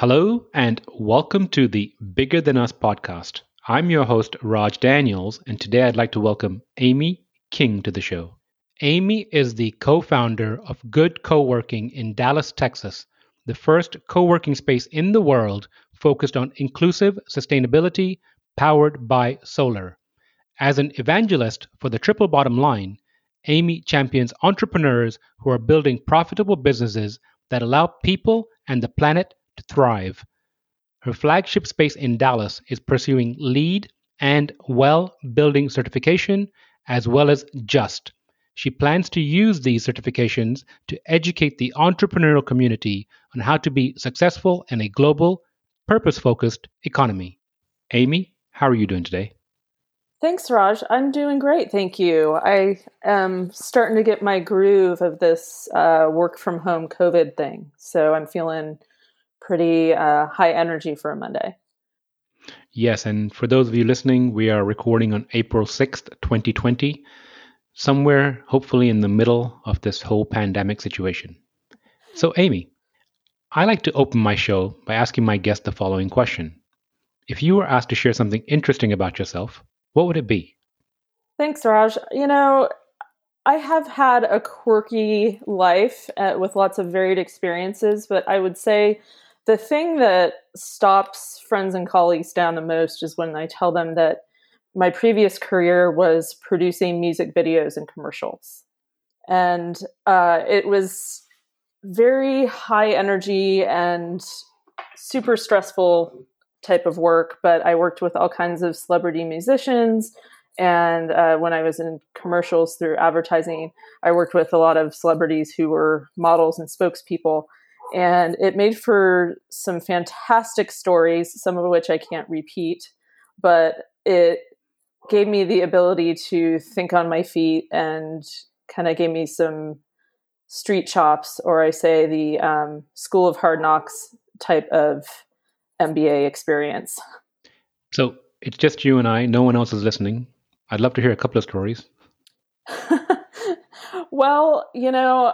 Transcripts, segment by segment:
Hello, and welcome to the Bigger Than Us podcast. I'm your host, Raj Daniels, and today I'd like to welcome Amy King to the show. Amy is the co founder of Good Co working in Dallas, Texas, the first co working space in the world focused on inclusive sustainability powered by solar. As an evangelist for the triple bottom line, Amy champions entrepreneurs who are building profitable businesses that allow people and the planet thrive. Her flagship space in Dallas is pursuing LEED and WELL Building certification, as well as JUST. She plans to use these certifications to educate the entrepreneurial community on how to be successful in a global, purpose focused economy. Amy, how are you doing today? Thanks, Raj. I'm doing great. Thank you. I am starting to get my groove of this uh, work from home COVID thing. So I'm feeling pretty uh, high energy for a Monday. Yes, and for those of you listening, we are recording on April 6th, 2020, somewhere hopefully in the middle of this whole pandemic situation. So, Amy, I like to open my show by asking my guest the following question If you were asked to share something interesting about yourself, what would it be? Thanks, Raj. You know, I have had a quirky life uh, with lots of varied experiences, but I would say the thing that stops friends and colleagues down the most is when I tell them that my previous career was producing music videos and commercials. And uh, it was very high energy and super stressful type of work, but I worked with all kinds of celebrity musicians. And uh, when I was in commercials through advertising, I worked with a lot of celebrities who were models and spokespeople and it made for some fantastic stories, some of which I can't repeat, but it gave me the ability to think on my feet and kind of gave me some street chops, or I say the um, School of Hard Knocks type of MBA experience. So it's just you and I, no one else is listening. I'd love to hear a couple of stories. well, you know,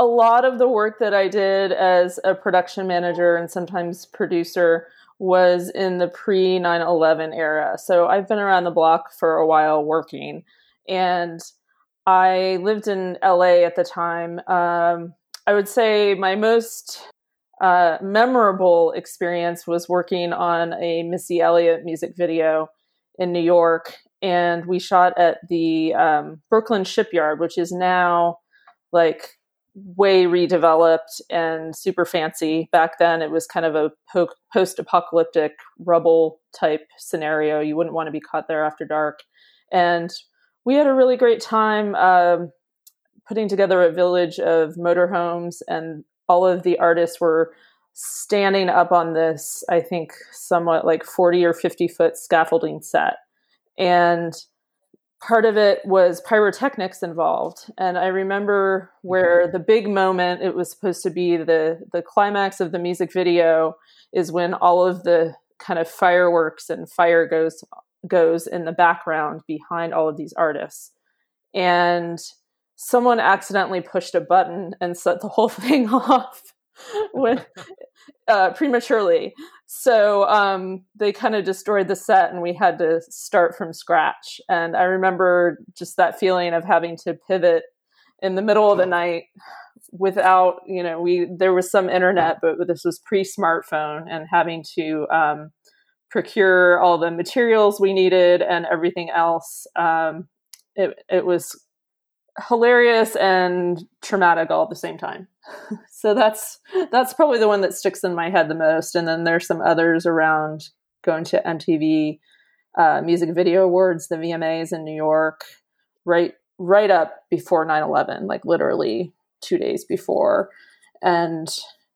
a lot of the work that I did as a production manager and sometimes producer was in the pre 9 11 era. So I've been around the block for a while working. And I lived in LA at the time. Um, I would say my most uh, memorable experience was working on a Missy Elliott music video in New York. And we shot at the um, Brooklyn Shipyard, which is now like way redeveloped and super fancy. Back then, it was kind of a po- post apocalyptic rubble type scenario. You wouldn't want to be caught there after dark. And we had a really great time um, putting together a village of motorhomes, and all of the artists were standing up on this, I think, somewhat like 40 or 50 foot scaffolding set. And part of it was pyrotechnics involved. And i remember mm-hmm. where the big moment it was supposed to be the the climax of the music video is when all of the kind of fireworks and fire goes goes in the background behind all of these artists. And someone accidentally pushed a button and set the whole thing off uh, prematurely. So um, they kind of destroyed the set, and we had to start from scratch. And I remember just that feeling of having to pivot in the middle of the night without, you know, we there was some internet, but this was pre-smartphone, and having to um, procure all the materials we needed and everything else. Um, it, it was hilarious and traumatic all at the same time. so that's that's probably the one that sticks in my head the most. And then there's some others around going to MTV uh, Music Video Awards, the VMAs in New York, right right up before 9/11, like literally two days before, and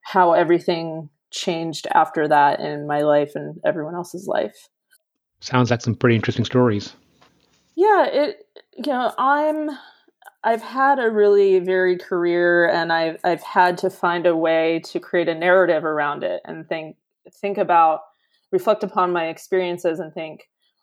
how everything changed after that in my life and everyone else's life. Sounds like some pretty interesting stories. Yeah, it you know, I'm I've had a really varied career and I've I've had to find a way to create a narrative around it and think think about reflect upon my experiences and think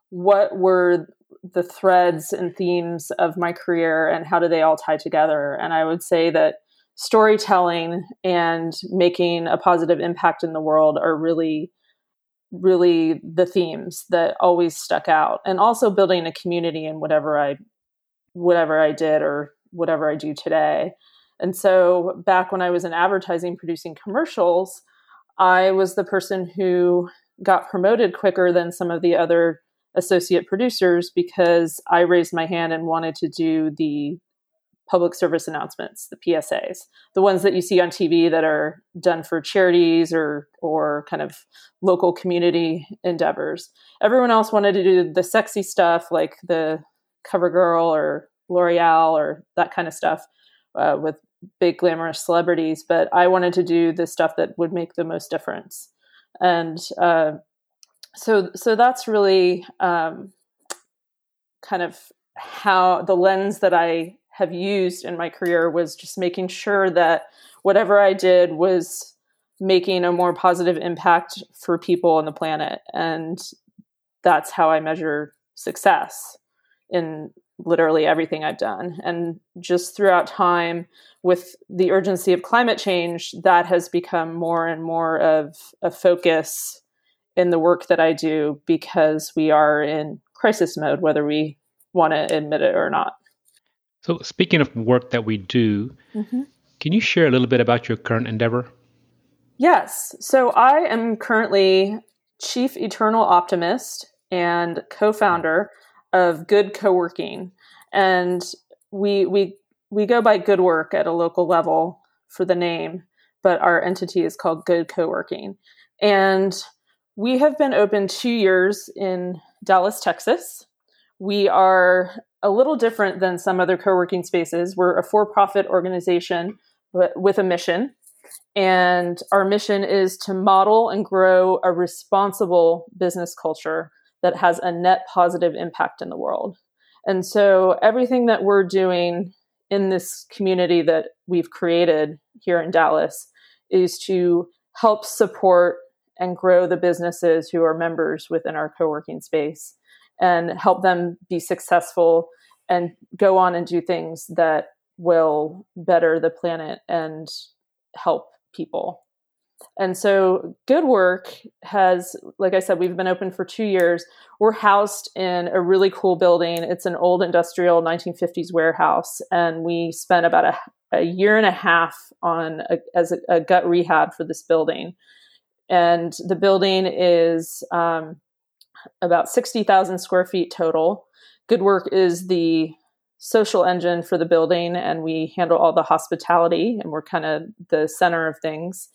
what were the threads and themes of my career and how do they all tie together? And I would say that storytelling and making a positive impact in the world are really really the themes that always stuck out and also building a community in whatever i whatever i did or whatever i do today and so back when i was in advertising producing commercials i was the person who got promoted quicker than some of the other associate producers because i raised my hand and wanted to do the public service announcements, the PSAs, the ones that you see on TV that are done for charities or or kind of local community endeavors. Everyone else wanted to do the sexy stuff like the CoverGirl or L'Oreal or that kind of stuff uh, with big glamorous celebrities, but I wanted to do the stuff that would make the most difference. And uh, so so that's really um, kind of how the lens that I have used in my career was just making sure that whatever I did was making a more positive impact for people on the planet. And that's how I measure success in literally everything I've done. And just throughout time, with the urgency of climate change, that has become more and more of a focus in the work that I do because we are in crisis mode, whether we want to admit it or not. So, speaking of work that we do, mm-hmm. can you share a little bit about your current endeavor? Yes. So, I am currently Chief Eternal Optimist and co founder of Good Co-working. And we, we, we go by Good Work at a local level for the name, but our entity is called Good Co-working. And we have been open two years in Dallas, Texas. We are a little different than some other co-working spaces. We're a for-profit organization with a mission. And our mission is to model and grow a responsible business culture that has a net positive impact in the world. And so everything that we're doing in this community that we've created here in Dallas is to help support and grow the businesses who are members within our co-working space and help them be successful and go on and do things that will better the planet and help people. And so, Good Work has, like I said, we've been open for two years. We're housed in a really cool building. It's an old industrial 1950s warehouse. And we spent about a, a year and a half on a, as a, a, gut rehab for this building. And the building is um, about 60,000 square feet total. Good Work is the social engine for the building, and we handle all the hospitality, and we're kind of the center of things.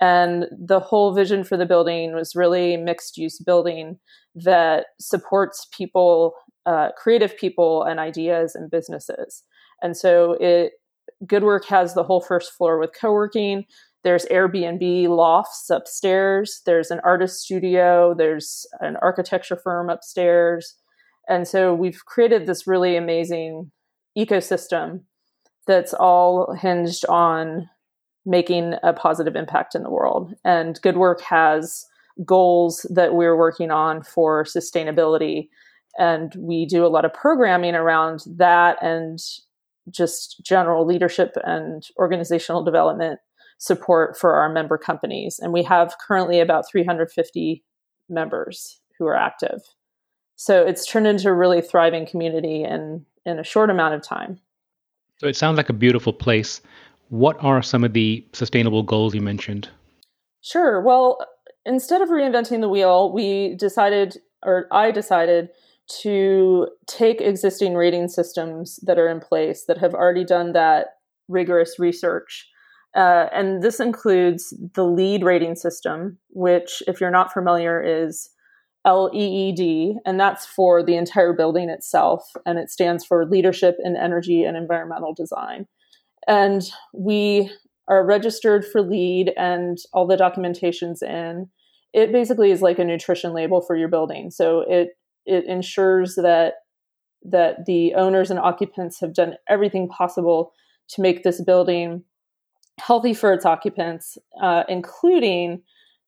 And the whole vision for the building was really mixed use building that supports people, uh, creative people, and ideas and businesses. And so it Good Work has the whole first floor with co working. There's Airbnb lofts upstairs. There's an artist studio. There's an architecture firm upstairs. And so we've created this really amazing ecosystem that's all hinged on making a positive impact in the world. And Good Work has goals that we're working on for sustainability. And we do a lot of programming around that and just general leadership and organizational development support for our member companies. And we have currently about 350 members who are active. So it's turned into a really thriving community in, in a short amount of time. So it sounds like a beautiful place. What are some of the sustainable goals you mentioned? Sure. Well, instead of reinventing the wheel, we decided, or I decided, to take existing rating systems that are in place that have already done that rigorous research uh, and this includes the LEED rating system, which, if you're not familiar, is LEED, and that's for the entire building itself, and it stands for Leadership in Energy and Environmental Design. And we are registered for LEED, and all the documentation's in. It basically is like a nutrition label for your building, so it it ensures that that the owners and occupants have done everything possible to make this building healthy for its occupants, uh, including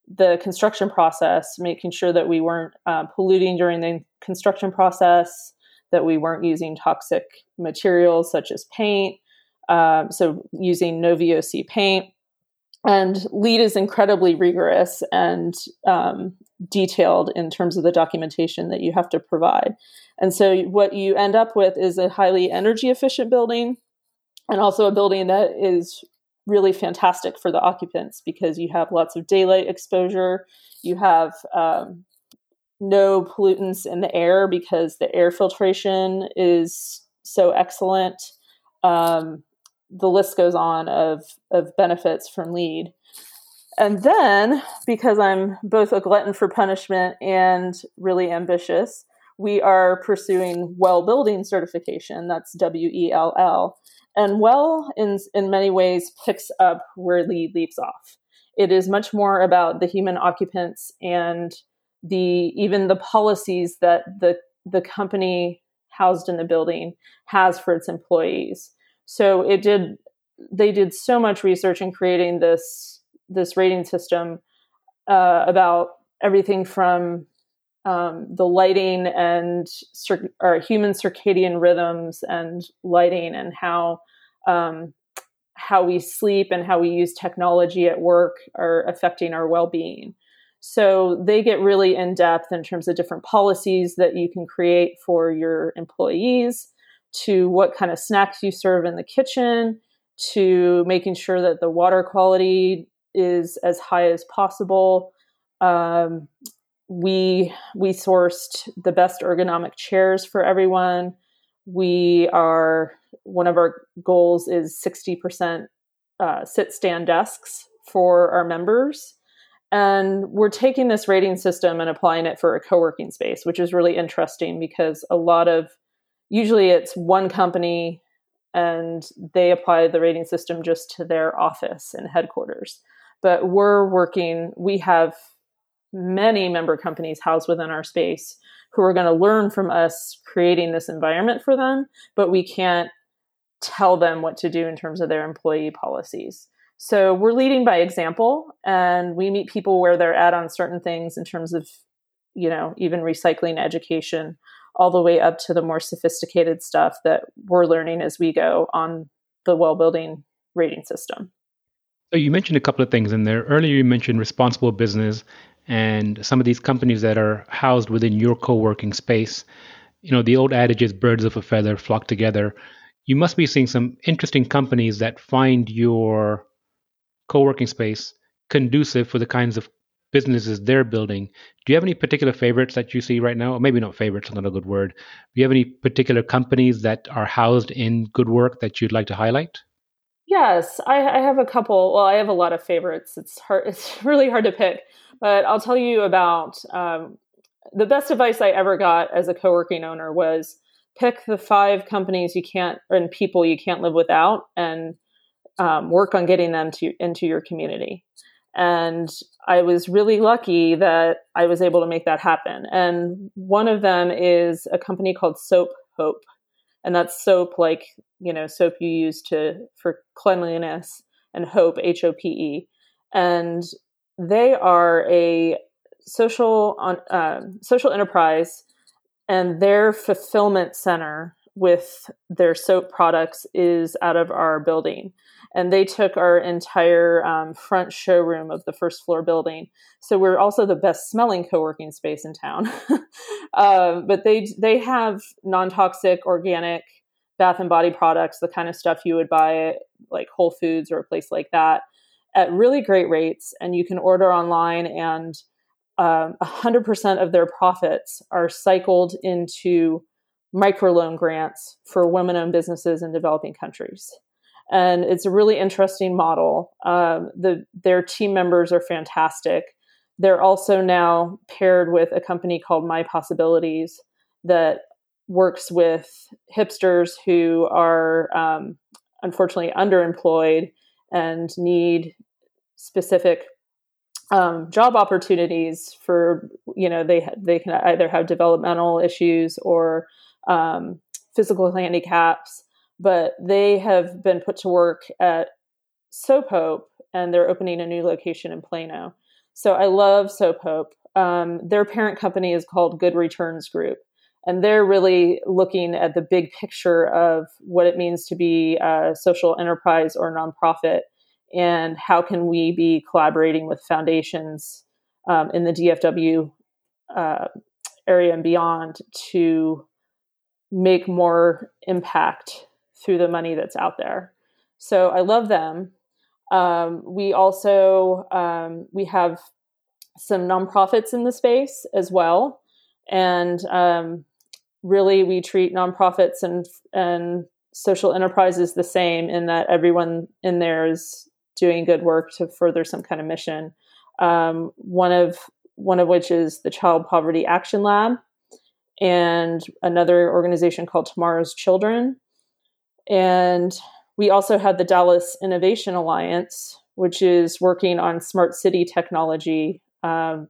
the construction process, making sure that we weren't uh, polluting during the construction process, that we weren't using toxic materials such as paint, Um, so using NoVOC paint. And LEED is incredibly rigorous and um, detailed in terms of the documentation that you have to provide. And so what you end up with is a highly energy efficient building and also a building that is really fantastic for the occupants because you have lots of daylight exposure. You have um, no pollutants in the air because the air filtration is so excellent. Um, the list goes on of, of benefits from LEED. And then, because I'm both a glutton for punishment and really ambitious, we are pursuing well building certification. That's W E L L. And well, in, in many ways, picks up where LEED leaves off. It is much more about the human occupants and the even the policies that the the company housed in the building has for its employees. So it did they did so much research in creating this this rating system uh, about everything from um, the lighting and cir- or human circadian rhythms and lighting and how um, how we sleep and how we use technology at work are affecting our well-being. So they get really in depth in terms of different policies that you can create for your employees to what kind of snacks you serve in the kitchen to making sure that the water quality is as high as possible um, we we sourced the best ergonomic chairs for everyone. We are one of our goals is sixty percent uh, sit stand desks for our members. And we're taking this rating system and applying it for a co working space, which is really interesting because a lot of usually it's one company and they apply the rating system just to their office and headquarters. But we're working, we have many member companies housed within our space who are going to learn from us creating this environment for them, but we can't tell them what to do in terms of their employee policies. So we're leading by example and we meet people where they're at on certain things in terms of, you know, even recycling education, all the way up to the more sophisticated stuff that we're learning as we go on the well building rating system. So you mentioned a couple of things in there. Earlier you mentioned responsible business and some of these companies that are housed within your co-working space you know the old adage is birds of a feather flock together you must be seeing some interesting companies that find your co-working space conducive for the kinds of businesses they're building. Do you have any particular favorites that you see right now? Or maybe not favorites not a good word. Do you have any particular companies that are housed in good work that you'd like to highlight? Yes I, I have a couple. Well i have a lot of favorites. It's hard it's really hard to pick. But I'll tell you about um, the best advice I ever got as a co working owner was pick the five companies you can't and people you can't live without and um, work on getting them to into your community. And I was really lucky that I was able to make that happen. And one of them is a company called Soap Hope. And that's soap like, you know, soap you use to for cleanliness and hope, H O P E. And they are a social on uh, social enterprise, and their fulfillment center with their soap products is out of our building. And they took our entire um, front showroom of the first floor building. So we're also the best smelling co-working space in town. uh, but they they have non-toxic, organic bath and body products, the kind of stuff you would buy at like Whole Foods or a place like that at really great rates, and you can order online, and um, 100% of their profits are cycled into microloan grants for women owned businesses in developing countries. And it's a really interesting model. Um, the, their team members are fantastic. They're also now paired with a company called My Possibilities that works with hipsters who are um, unfortunately underemployed and need specific um, job opportunities for you know they they can either have developmental issues or um, physical handicaps, but they have been put to work at Soap Hope and they're opening a new location in Plano. So I love Soap Hope. Um, their parent company is called Good Returns Group, and they're really looking at the big picture of what it means to be a social enterprise or nonprofit and how can we be collaborating with foundations um, in the DFW uh, area and beyond to make more impact through the money that's out there. So I love them. Um, we also um, we have some nonprofits in the space as well, and um, really we treat nonprofits and and social enterprises the same in that everyone in there is doing good work to further some kind of mission. Um, one of one of which is the Child Poverty Action Lab, and another organization called Tomorrow's Children. And we also had the Dallas Innovation Alliance, which is working on smart city technology. Um,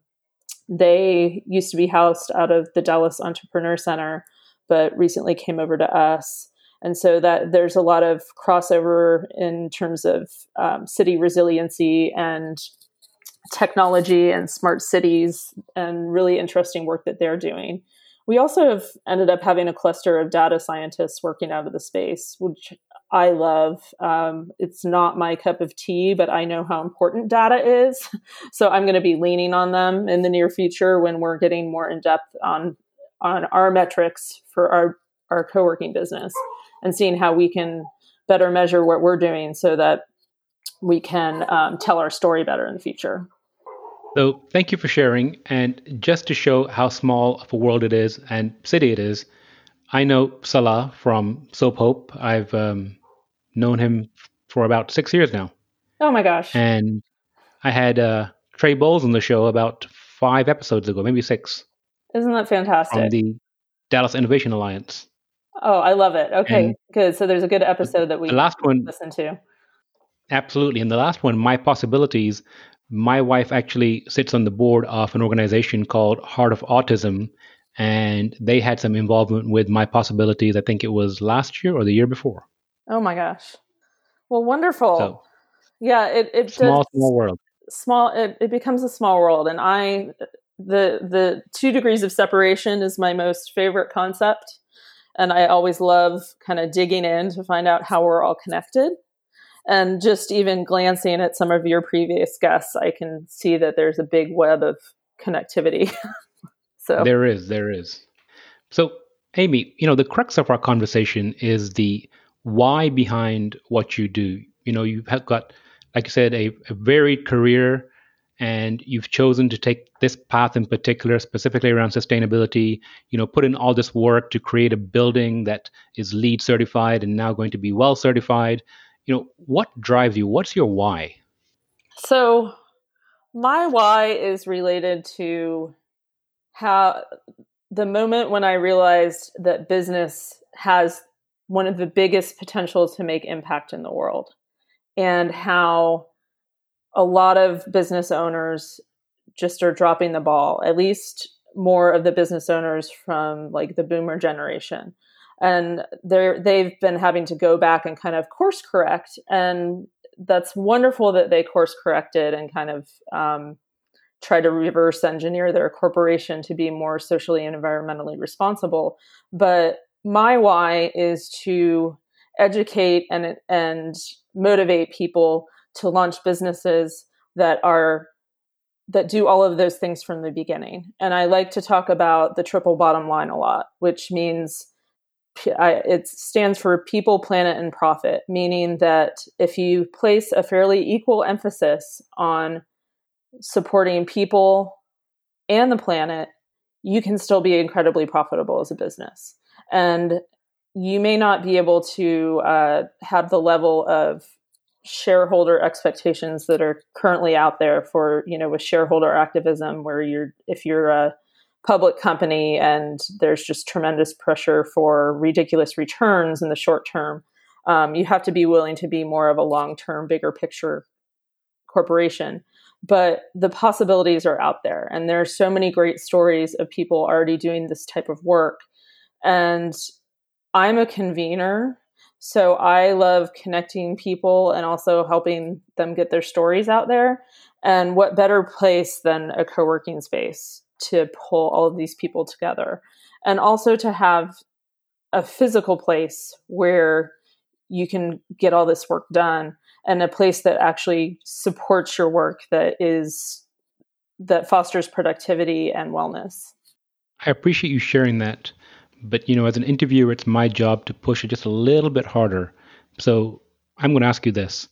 they used to be housed out of the Dallas Entrepreneur Center, but recently came over to us. And so that there's a lot of crossover in terms of um, city resiliency and technology and smart cities and really interesting work that they're doing. We also have ended up having a cluster of data scientists working out of the space, which I love. Um, it's not my cup of tea, but I know how important data is. So I'm going to be leaning on them in the near future when we're getting more in depth on on our metrics for our our co-working business and seeing how we can better measure what we're doing so that we can um, tell our story better in the future. So thank you for sharing. And just to show how small of a world it is and city it is, I know Salah from Soap Hope. I've um, known him for about six years now. Oh my gosh! And I had uh, Trey Bowles on the show about five episodes ago, maybe six. Isn't that fantastic? From the Dallas Innovation Alliance. Oh, I love it. Okay, and good. So there's a good episode that we the last one listen to. Absolutely, and the last one, My Possibilities. My wife actually sits on the board of an organization called Heart of Autism, and they had some involvement with My Possibilities. I think it was last year or the year before. Oh my gosh! Well, wonderful. So, yeah, it it small does, small world. Small. It, it becomes a small world, and I the the two degrees of separation is my most favorite concept and i always love kind of digging in to find out how we're all connected and just even glancing at some of your previous guests i can see that there's a big web of connectivity. So there is there is. So amy you know the crux of our conversation is the why behind what you do. You know you've got like i said a, a varied career and you've chosen to take this path in particular specifically around sustainability. You know put in all this work to create a building that is LEED certified and now going to be WELL certified you know what drives you what's your why so my why is related to how the moment when i realized that business has one of the biggest potentials to make impact in the world and how a lot of business owners just are dropping the ball, at least more of the business owners from like the boomer generation. And they're they've been having to go back and kind of course correct. And that's wonderful that they course corrected and kind of um, try to reverse engineer their corporation to be more socially and environmentally responsible. But my why is to educate and and motivate people to launch businesses that are that do all of those things from the beginning. And I like to talk about the triple bottom line a lot, which means It stands for people, planet, and profit, meaning that if you place a fairly equal emphasis on supporting people and the planet, you can still be incredibly profitable as a business. And you may not be able to uh, have the level of shareholder expectations that are currently out there for you know with shareholder activism where you're if you're a public company and there's just tremendous pressure for ridiculous returns in the short term. Um, you have to be willing to be more of a long term bigger picture corporation. But the possibilities are out there and there are so many great stories of people already doing this type of work. And i'm a convener so I love connecting people and also helping them get their stories out there. And what better place than a co working space to pull all of these people together? and also to have a physical place where you can get all this work done and a place that actually supports your work that is that fosters productivity and wellness. I appreciate you sharing that. But you know, as an interviewer, it's my job to push it just a little bit harder. So I'm going to ask you this.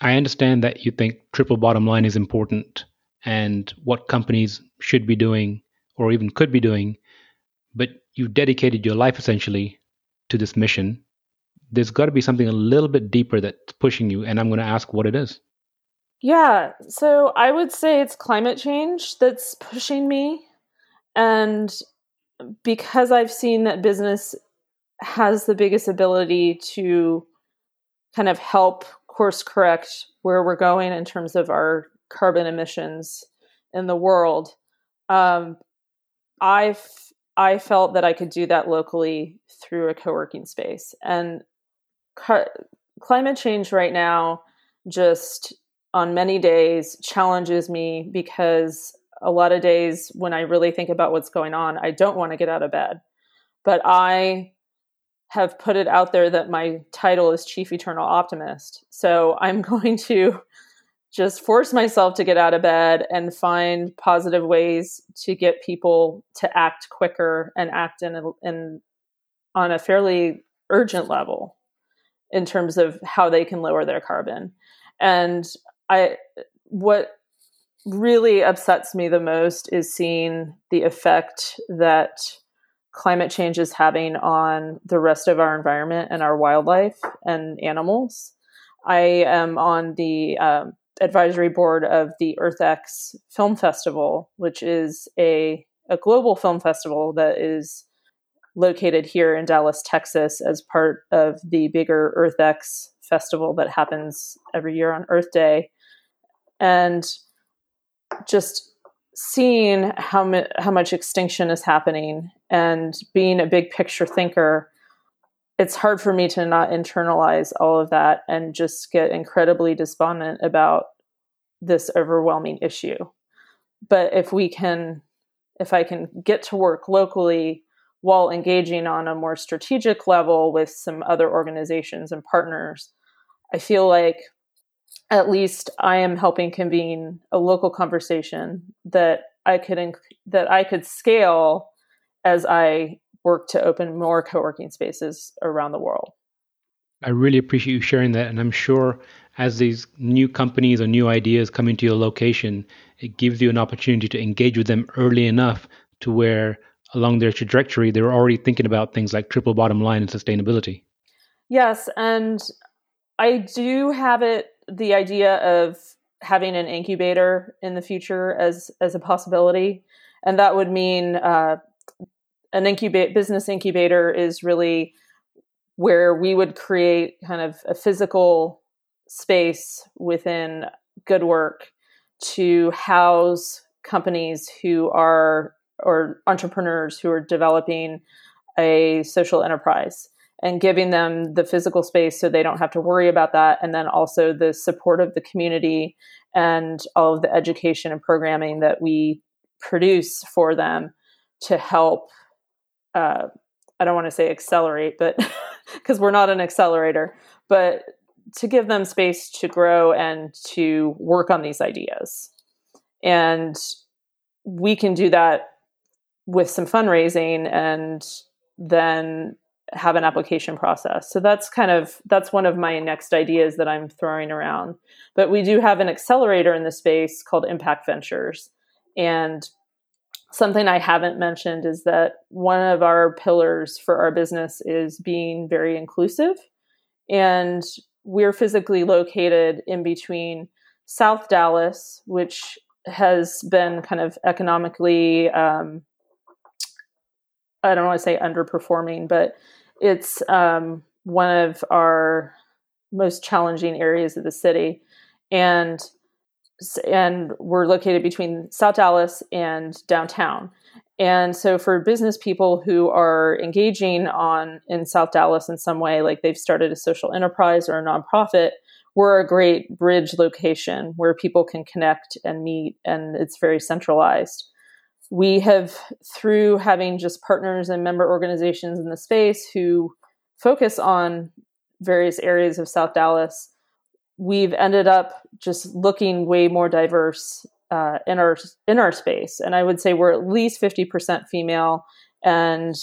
I understand that you think triple bottom line is important and what companies should be doing or even could be doing, but you've dedicated your life essentially to this mission. There's got to be something a little bit deeper that's pushing you, and I'm going to ask what it is. Yeah, so I would say it's climate change that's pushing me. And because I've seen that business has the biggest ability to kind of help course correct where we're going in terms of our carbon emissions in the world, um, I I felt that I could do that locally through a co-working space. And car- climate change right now just on many days challenges me because a lot of days when I really think about what's going on, I don't want to get out of bed. But I have put it out there that my title is Chief Eternal Optimist. So I'm going to just force myself to get out of bed and find positive ways to get people to act quicker and act in, a, in on a fairly urgent level in terms of how they can lower their carbon. And I what really upsets me the most is seeing the effect that climate change is having on the rest of our environment and our wildlife and animals. I am on the um, advisory board of the EarthX Film Festival, which is a, a global film festival that is located here in Dallas, Texas, as part of the bigger EarthX festival that happens every year on Earth Day. And just seeing how mu- how much extinction is happening and being a big picture thinker it's hard for me to not internalize all of that and just get incredibly despondent about this overwhelming issue. But if we can if i can get to work locally while engaging on a more strategic level with some other organizations and partners i feel like at least I am helping convene a local conversation that I could inc- that I could scale as I work to open more co-working spaces around the world. I really appreciate you sharing that, and I'm sure as these new companies or new ideas come into your location, it gives you an opportunity to engage with them early enough to where along their trajectory they're already thinking about things like triple bottom line and sustainability. Yes, and I do have it the idea of having an incubator in the future as as a possibility, and that would mean uh, an incubate business incubator is really where we would create kind of a physical space within good work to house companies who are or entrepreneurs who are developing a social enterprise and giving them the physical space so they don't have to worry about that. And then also the support of the community and all of the education and programming that we produce for them to help. Uh, I don't want to say accelerate, but because we're not an accelerator, but to give them space to grow and to work on these ideas. And we can do that with some fundraising and then have an application process. So that's kind of that's one of my next ideas that I'm throwing around. But we do have an accelerator in the space called Impact Ventures. And something I haven't mentioned is that one of our pillars for our business is being very inclusive. And we're physically located in between South Dallas, which has been kind of economically um, I don't want to say underperforming, but it's um, one of our most challenging areas of the city, and and we're located between South Dallas and downtown. And so for business people who are engaging on in South Dallas in some way, like they've started a social enterprise or a nonprofit, we're a great bridge location where people can connect and meet and it's very centralized. we have, through having just partners and member organizations in the space who focus on various areas of South Dallas, we've ended up just looking way more diverse uh, in our in our space. And I would say we're at least fifty percent female and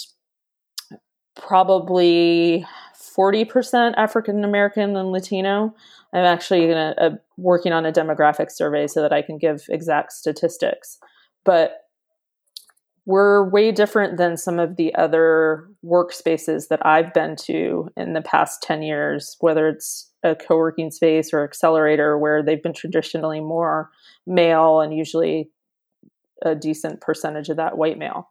probably 40% African American and Latino. I'm actually gonna, uh, working on a demographic survey so that I can give exact statistics. But we're way different than some of the other workspaces that I've been to in the past 10 years, whether it's a co working space or accelerator, where they've been traditionally more male and usually a decent percentage of that white male.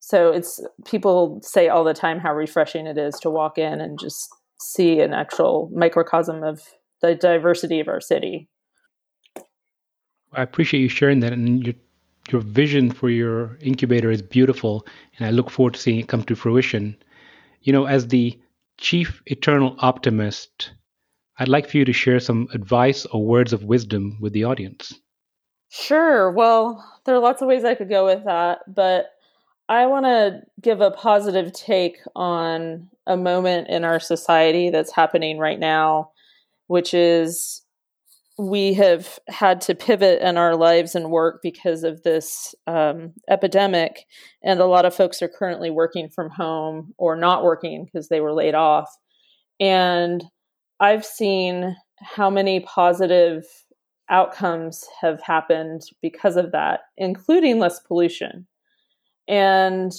So it's people say all the time how refreshing it is to walk in and just see an actual microcosm of the diversity of our city. I appreciate you sharing that, and your your vision for your incubator is beautiful, and I look forward to seeing it come to fruition. You know, as the chief eternal optimist, I'd like for you to share some advice or words of wisdom with the audience. Sure. Well, there are lots of ways I could go with that, but I want to give a positive take on a moment in our society that's happening right now, which is we have had to pivot in our lives and work because of this um, epidemic. And a lot of folks are currently working from home or not working because they were laid off. And I've seen how many positive outcomes have happened because of that, including less pollution. And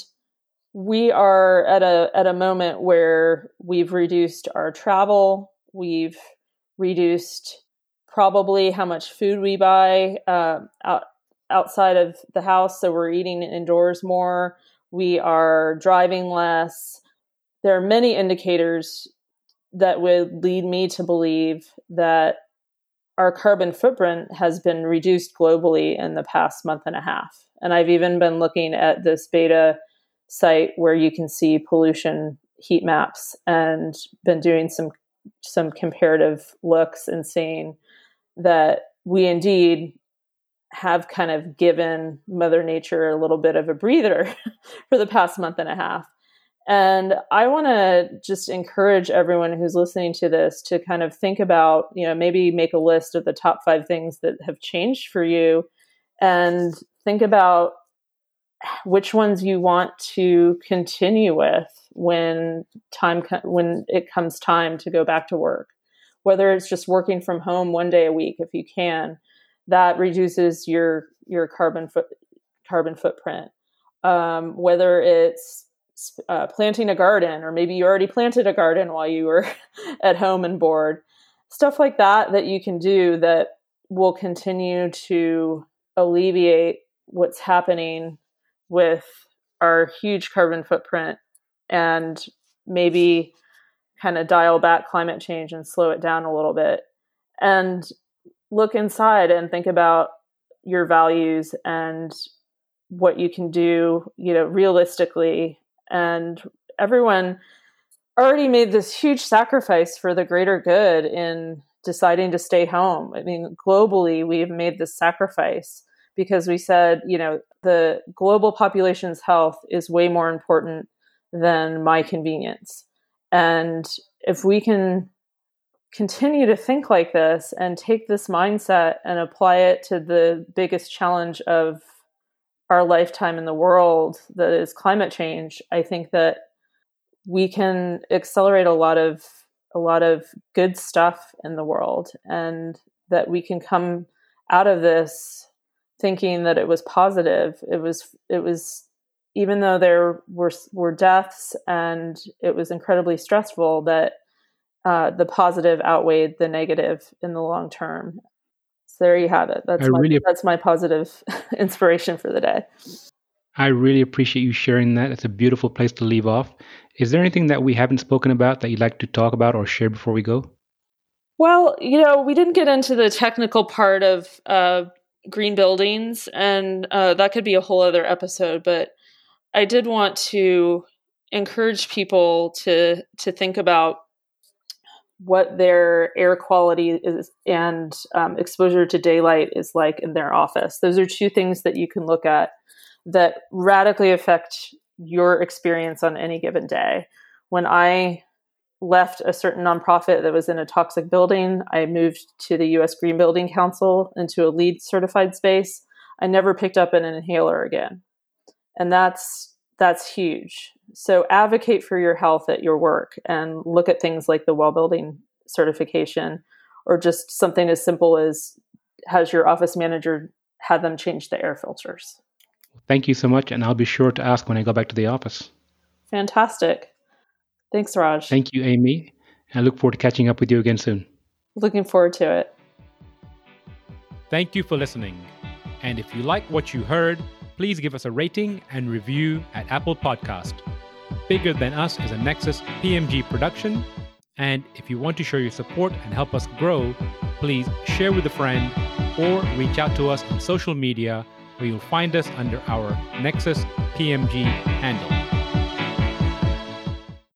we are at a at a moment where we've reduced our travel. We've reduced probably how much food we buy uh, out, outside of the house so we're eating indoors more. We are driving less. There are many indicators that would lead me to believe that our carbon footprint has been reduced globally in the past month and a half. And I've even been looking at this beta site where you can see pollution heat maps and been doing some some comparative looks and seeing that we indeed have kind of given mother nature a little bit of a breather for the past month and a half and i want to just encourage everyone who's listening to this to kind of think about you know maybe make a list of the top five things that have changed for you and think about which ones you want to continue with when time when it comes time to go back to work. Whether it's just working from home one day a week if you can that reduces your your carbon foot carbon footprint. Um, whether it's uh, planting a garden or maybe you already planted a garden while you were at home and bored. Stuff like that that you can do that will continue to alleviate what's happening with our huge carbon footprint and maybe kind of dial back climate change and slow it down a little bit. And look inside and think about your values and what you can do you know realistically and everyone already made this huge sacrifice for the greater good in deciding to stay home i mean globally we've made this sacrifice because we said, you know, the global population's health is way more important than my convenience. And if we can continue to think like this and take this mindset and apply it to the biggest challenge of our lifetime in the world that is climate change, I think that we can accelerate a lot of a lot of good stuff in the world and that we can come out of this thinking that it was positive. It was it was even though there were were deaths and it was incredibly stressful that uh, the positive outweighed the negative in the long term. There you have it. That's my, really, that's my positive inspiration for the day. I really appreciate you sharing that. It's a beautiful place to leave off. Is there anything that we haven't spoken about that you'd like to talk about or share before we go? Well, you know, we didn't get into the technical part of uh, green buildings, and uh, that could be a whole other episode. But I did want to encourage people to to think about what their air quality is and um, exposure to daylight is like in their office. Those are two things that you can look at. that radically affect your experience on any given day. When I left a certain nonprofit that was in a toxic building, I moved to the US Green Building Council into a LEED certified space. I never picked up an inhaler again. And that's that's huge. So advocate for your health at your work and look at things like the well building certification or just something as simple as has your office manager had them change the air filters. Thank you so much and I'll be sure to ask when I go back to the office. Fantastic. Thanks, Raj. Thank you, Amy. I look forward to catching up with you again soon. Looking forward to it. Thank you for listening. And if you like what you heard, please give us a rating and review at Apple Podcast. Bigger Than Us is a Nexus PMG production. And if you want to show your support and help us grow, please share with a friend or reach out to us on social media where you'll find us under our Nexus PMG handle.